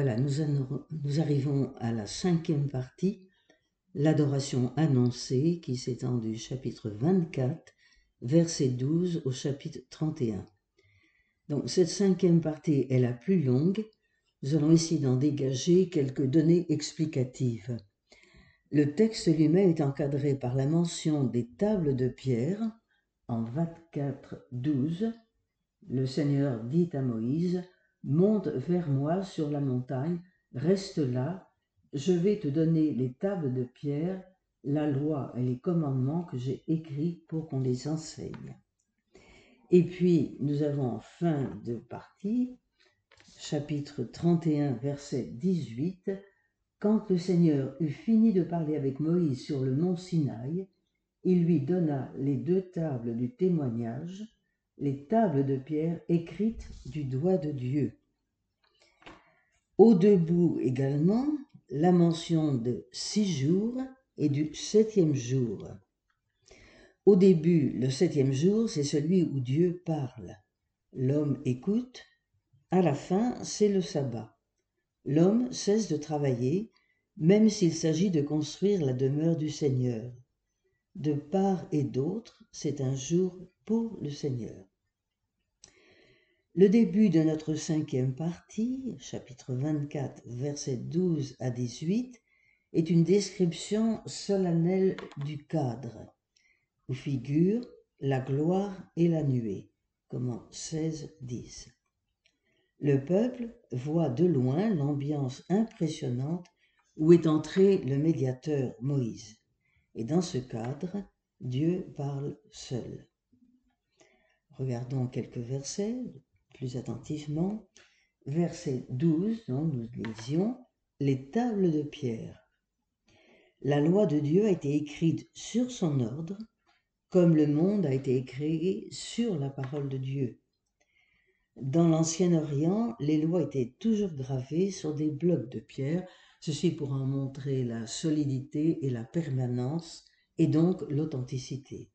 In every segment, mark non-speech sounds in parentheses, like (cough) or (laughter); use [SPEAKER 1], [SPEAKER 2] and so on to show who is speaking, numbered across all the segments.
[SPEAKER 1] Voilà, nous, arrivons à la cinquième partie, l'adoration annoncée, qui s'étend du chapitre 24, verset 12 au chapitre 31. Donc cette cinquième partie est la plus longue. Nous allons essayer d'en dégager quelques données explicatives. Le texte lui-même est encadré par la mention des tables de pierre en 24, 12. Le Seigneur dit à Moïse, monte vers moi sur la montagne, reste là, je vais te donner les tables de pierre, la loi et les commandements que j'ai écrits pour qu'on les enseigne. Et puis, nous avons en fin de partie, chapitre 31, verset 18, quand le Seigneur eut fini de parler avec Moïse sur le mont Sinaï, il lui donna les deux tables du témoignage, les tables de pierre écrites du doigt de Dieu. Au debout également, la mention de six jours et du septième jour. Au début, le septième jour, c'est celui où Dieu parle. L'homme écoute. À la fin, c'est le sabbat. L'homme cesse de travailler, même s'il s'agit de construire la demeure du Seigneur. De part et d'autre, c'est un jour le Seigneur. Le début de notre cinquième partie, chapitre 24, versets 12 à 18, est une description solennelle du cadre, où figure la gloire et la nuée, comme 16, 10. Le peuple voit de loin l'ambiance impressionnante où est entré le médiateur Moïse. Et dans ce cadre, Dieu parle seul. Regardons quelques versets plus attentivement. Verset 12, donc nous lisions les tables de pierre. La loi de Dieu a été écrite sur son ordre, comme le monde a été créé sur la parole de Dieu. Dans l'Ancien Orient, les lois étaient toujours gravées sur des blocs de pierre, ceci pour en montrer la solidité et la permanence, et donc l'authenticité.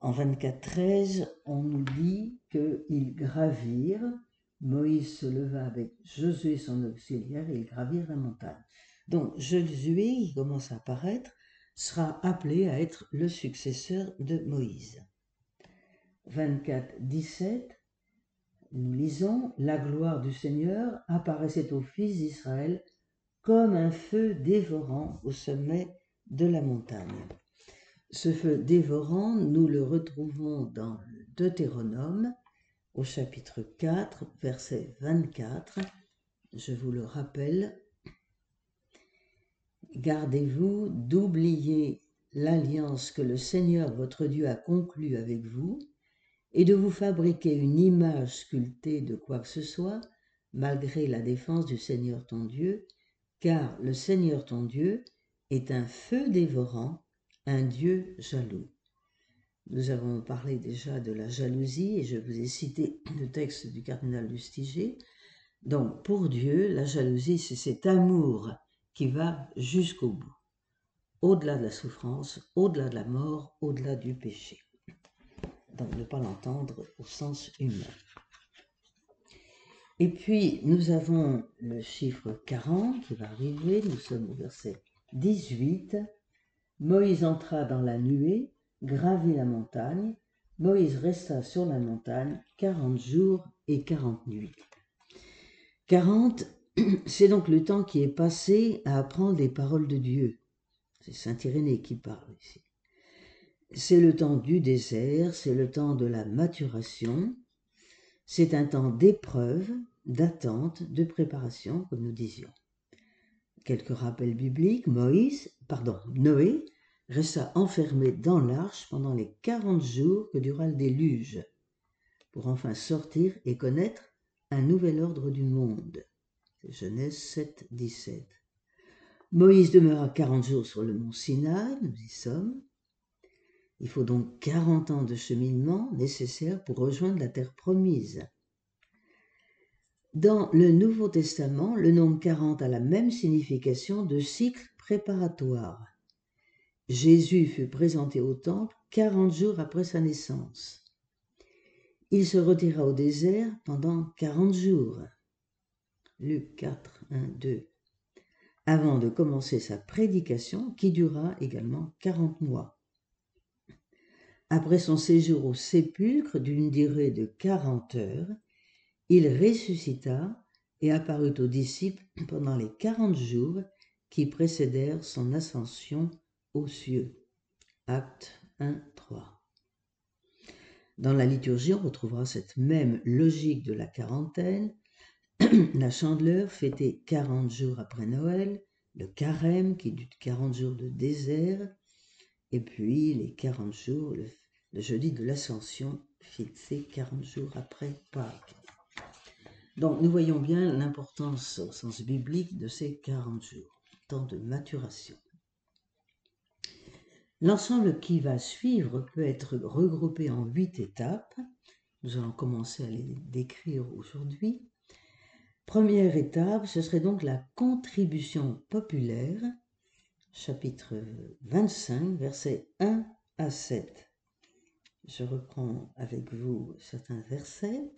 [SPEAKER 1] En 24.13, on nous dit qu'ils gravirent, Moïse se leva avec Josué son auxiliaire et ils gravirent la montagne. Donc Josué, qui commence à apparaître, sera appelé à être le successeur de Moïse. 24.17, nous lisons La gloire du Seigneur apparaissait aux fils d'Israël comme un feu dévorant au sommet de la montagne. Ce feu dévorant, nous le retrouvons dans Deutéronome au chapitre 4, verset 24. Je vous le rappelle. Gardez-vous d'oublier l'alliance que le Seigneur votre Dieu a conclue avec vous et de vous fabriquer une image sculptée de quoi que ce soit, malgré la défense du Seigneur ton Dieu, car le Seigneur ton Dieu est un feu dévorant un Dieu jaloux. Nous avons parlé déjà de la jalousie et je vous ai cité le texte du cardinal Lustiger. Donc pour Dieu, la jalousie, c'est cet amour qui va jusqu'au bout, au-delà de la souffrance, au-delà de la mort, au-delà du péché. Donc ne pas l'entendre au sens humain. Et puis nous avons le chiffre 40 qui va arriver, nous sommes au verset 18. Moïse entra dans la nuée, gravit la montagne. Moïse resta sur la montagne quarante jours et quarante nuits. Quarante, (clears throat) c'est donc le temps qui est passé à apprendre les paroles de Dieu. C'est Saint Irénée qui parle ici. C'est le temps du désert, c'est le temps de la maturation, c'est un temps d'épreuve, d'attente, de préparation, comme nous disions. Quelques rappels bibliques, Moïse, pardon, Noé resta enfermé dans l'arche pendant les quarante jours que dura le déluge, pour enfin sortir et connaître un nouvel ordre du monde. Genèse 7, 17. Moïse demeura quarante jours sur le mont Sinaï, nous y sommes. Il faut donc quarante ans de cheminement nécessaires pour rejoindre la terre promise. Dans le Nouveau Testament, le nombre 40 a la même signification de cycle préparatoire. Jésus fut présenté au temple 40 jours après sa naissance. Il se retira au désert pendant 40 jours. Luc 4, 1, 2, avant de commencer sa prédication qui dura également 40 mois. Après son séjour au sépulcre d'une durée de 40 heures, il ressuscita et apparut aux disciples pendant les 40 jours qui précédèrent son ascension aux cieux. Acte 1, 3. Dans la liturgie, on retrouvera cette même logique de la quarantaine. (clears throat) la chandeleur fêtée 40 jours après Noël, le carême qui dure 40 jours de désert, et puis les 40 jours, le, le jeudi de l'ascension, fixé 40 jours après Pâques. Donc nous voyons bien l'importance au sens biblique de ces 40 jours, temps de maturation. L'ensemble qui va suivre peut être regroupé en huit étapes. Nous allons commencer à les décrire aujourd'hui. Première étape, ce serait donc la contribution populaire, chapitre 25, versets 1 à 7. Je reprends avec vous certains versets.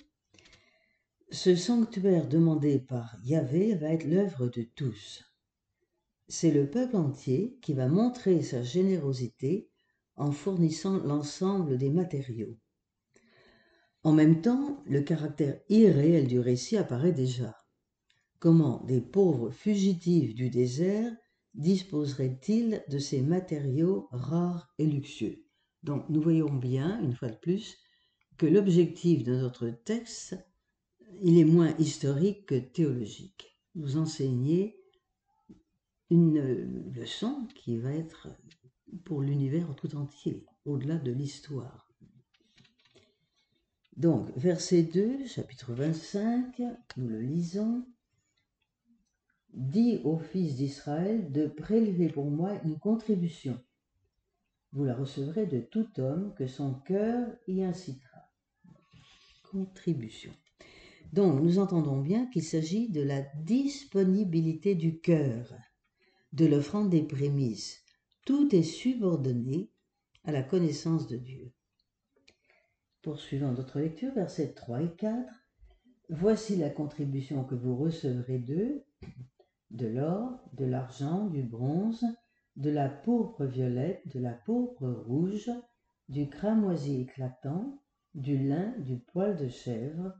[SPEAKER 1] Ce sanctuaire demandé par Yahvé va être l'œuvre de tous c'est le peuple entier qui va montrer sa générosité en fournissant l'ensemble des matériaux. En même temps, le caractère irréel du récit apparaît déjà. Comment des pauvres fugitifs du désert disposeraient-ils de ces matériaux rares et luxueux? Donc nous voyons bien, une fois de plus, que l'objectif de notre texte, il est moins historique que théologique. Nous enseigner une leçon qui va être pour l'univers tout entier, au-delà de l'histoire. Donc, verset 2, chapitre 25, nous le lisons. Dis aux fils d'Israël de prélever pour moi une contribution. Vous la recevrez de tout homme que son cœur y incitera. Contribution. Donc, nous entendons bien qu'il s'agit de la disponibilité du cœur de l'offrande des prémices. Tout est subordonné à la connaissance de Dieu. Poursuivant notre lecture, versets 3 et 4. Voici la contribution que vous recevrez d'eux, de l'or, de l'argent, du bronze, de la pourpre violette, de la pourpre rouge, du cramoisi éclatant, du lin, du poil de chèvre,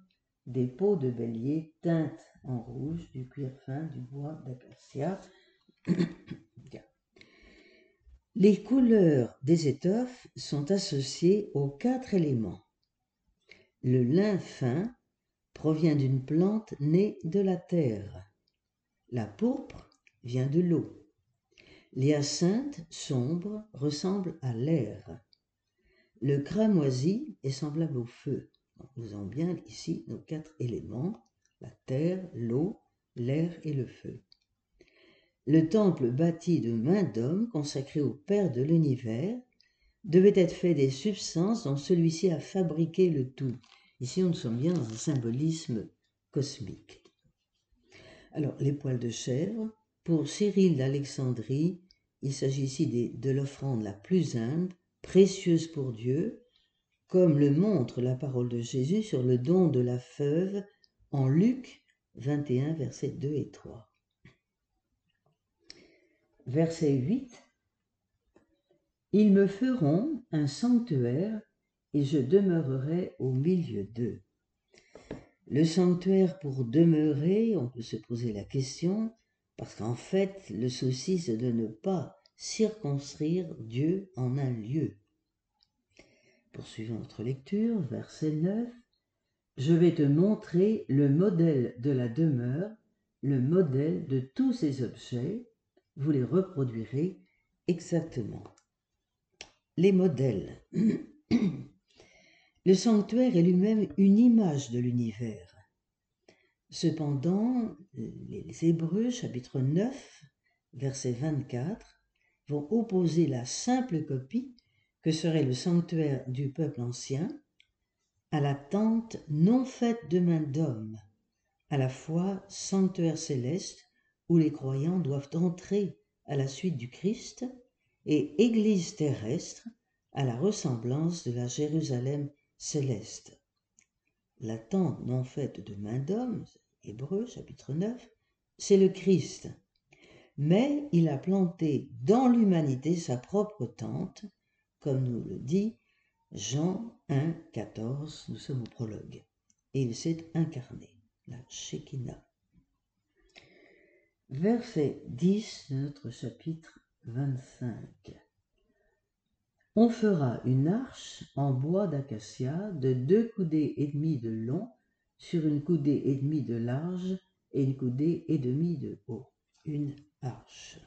[SPEAKER 1] des peaux de bélier teintes en rouge, du cuir fin, du bois d'acacia, les couleurs des étoffes sont associées aux quatre éléments. Le lin fin provient d'une plante née de la terre. La pourpre vient de l'eau. L'hyacinthe sombre ressemble à l'air. Le cramoisi est semblable au feu. Nous avons bien ici nos quatre éléments, la terre, l'eau, l'air et le feu. Le temple bâti de main d'homme, consacré au Père de l'univers, devait être fait des substances dont celui-ci a fabriqué le tout. Ici, nous sommes bien dans un symbolisme cosmique. Alors, les poils de chèvre, pour Cyril d'Alexandrie, il s'agit ici de l'offrande la plus humble, précieuse pour Dieu, comme le montre la parole de Jésus sur le don de la feuve en Luc 21, versets 2 et 3 verset 8, Ils me feront un sanctuaire et je demeurerai au milieu d'eux. Le sanctuaire pour demeurer, on peut se poser la question, parce qu'en fait, le souci, c'est de ne pas circonscrire Dieu en un lieu. Poursuivons notre lecture, verset 9. Je vais te montrer le modèle de la demeure, le modèle de tous ces objets, vous les reproduirez exactement. Les modèles. (clears throat) Le sanctuaire est lui-même une image de l'univers. Cependant, les Hébreux, chapitre 9, verset 24, vont opposer la simple copie que serait le sanctuaire du peuple ancien à la tente non faite de main d'homme, à la fois sanctuaire céleste où les croyants doivent entrer à la suite du Christ, et Église terrestre à la ressemblance de la Jérusalem céleste. La tente non faite de main d'homme, Hébreux chapitre 9, c'est le Christ. Mais il a planté dans l'humanité sa propre tente, comme nous le dit Jean 1, 14, nous sommes au prologue. Et il s'est incarné, la Shekinah. Verset 10 de notre chapitre 25. On fera une arche en bois d'acacia de deux coudées et demie de long sur une coudée et demie de large et une coudée et demie de haut. Une arche.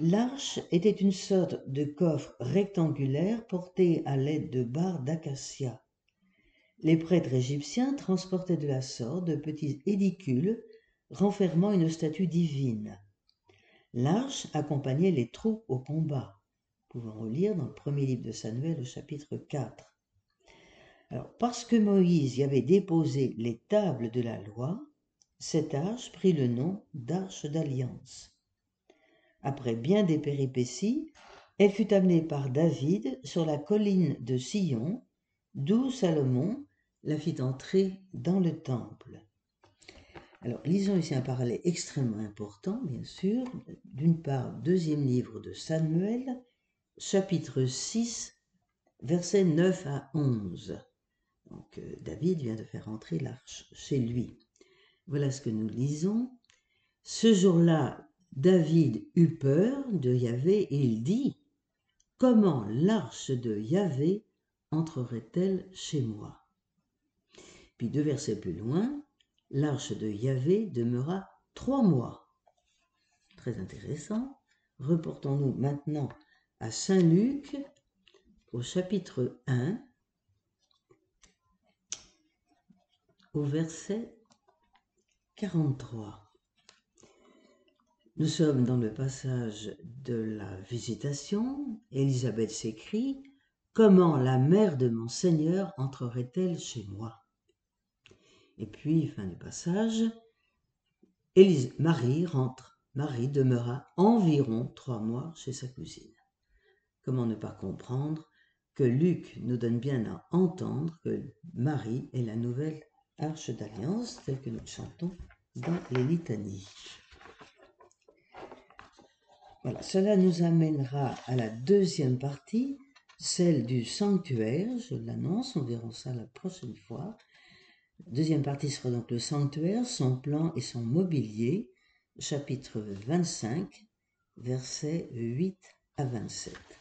[SPEAKER 1] L'arche était une sorte de coffre rectangulaire porté à l'aide de barres d'acacia. Les prêtres égyptiens transportaient de la sorte de petits édicules renfermant une statue divine. L'arche accompagnait les troupes au combat relire dans le premier livre de Samuel au chapitre 4. Alors, parce que Moïse y avait déposé les tables de la loi, cette arche prit le nom d'arche d'alliance. Après bien des péripéties, elle fut amenée par David sur la colline de Sion, d'où Salomon la fit entrer dans le temple. Alors, lisons ici un parallèle extrêmement important, bien sûr. D'une part, deuxième livre de Samuel, chapitre 6, versets 9 à 11. Donc euh, David vient de faire entrer l'arche chez lui. Voilà ce que nous lisons. Ce jour-là, David eut peur de Yahvé et il dit Comment l'arche de Yahvé entrerait-elle chez moi? Puis deux versets plus loin, l'arche de Yahvé demeura trois mois. Très intéressant. Reportons-nous maintenant à Saint Luc au chapitre 1 au verset 43. Nous sommes dans le passage de la visitation. Élisabeth s'écrie Comment la mère de mon Seigneur entrerait-elle chez moi? Et puis, fin du passage, Marie rentre. Marie demeura environ trois mois chez sa cousine. Comment ne pas comprendre que Luc nous donne bien à entendre que Marie est la nouvelle arche d'alliance telle que nous chantons dans les litanies. Voilà, cela nous amènera à la deuxième partie, celle du sanctuaire, je l'annonce, on verra ça la prochaine fois. Deuxième partie sera donc le sanctuaire, son plan et son mobilier, chapitre 25, versets 8 à 27.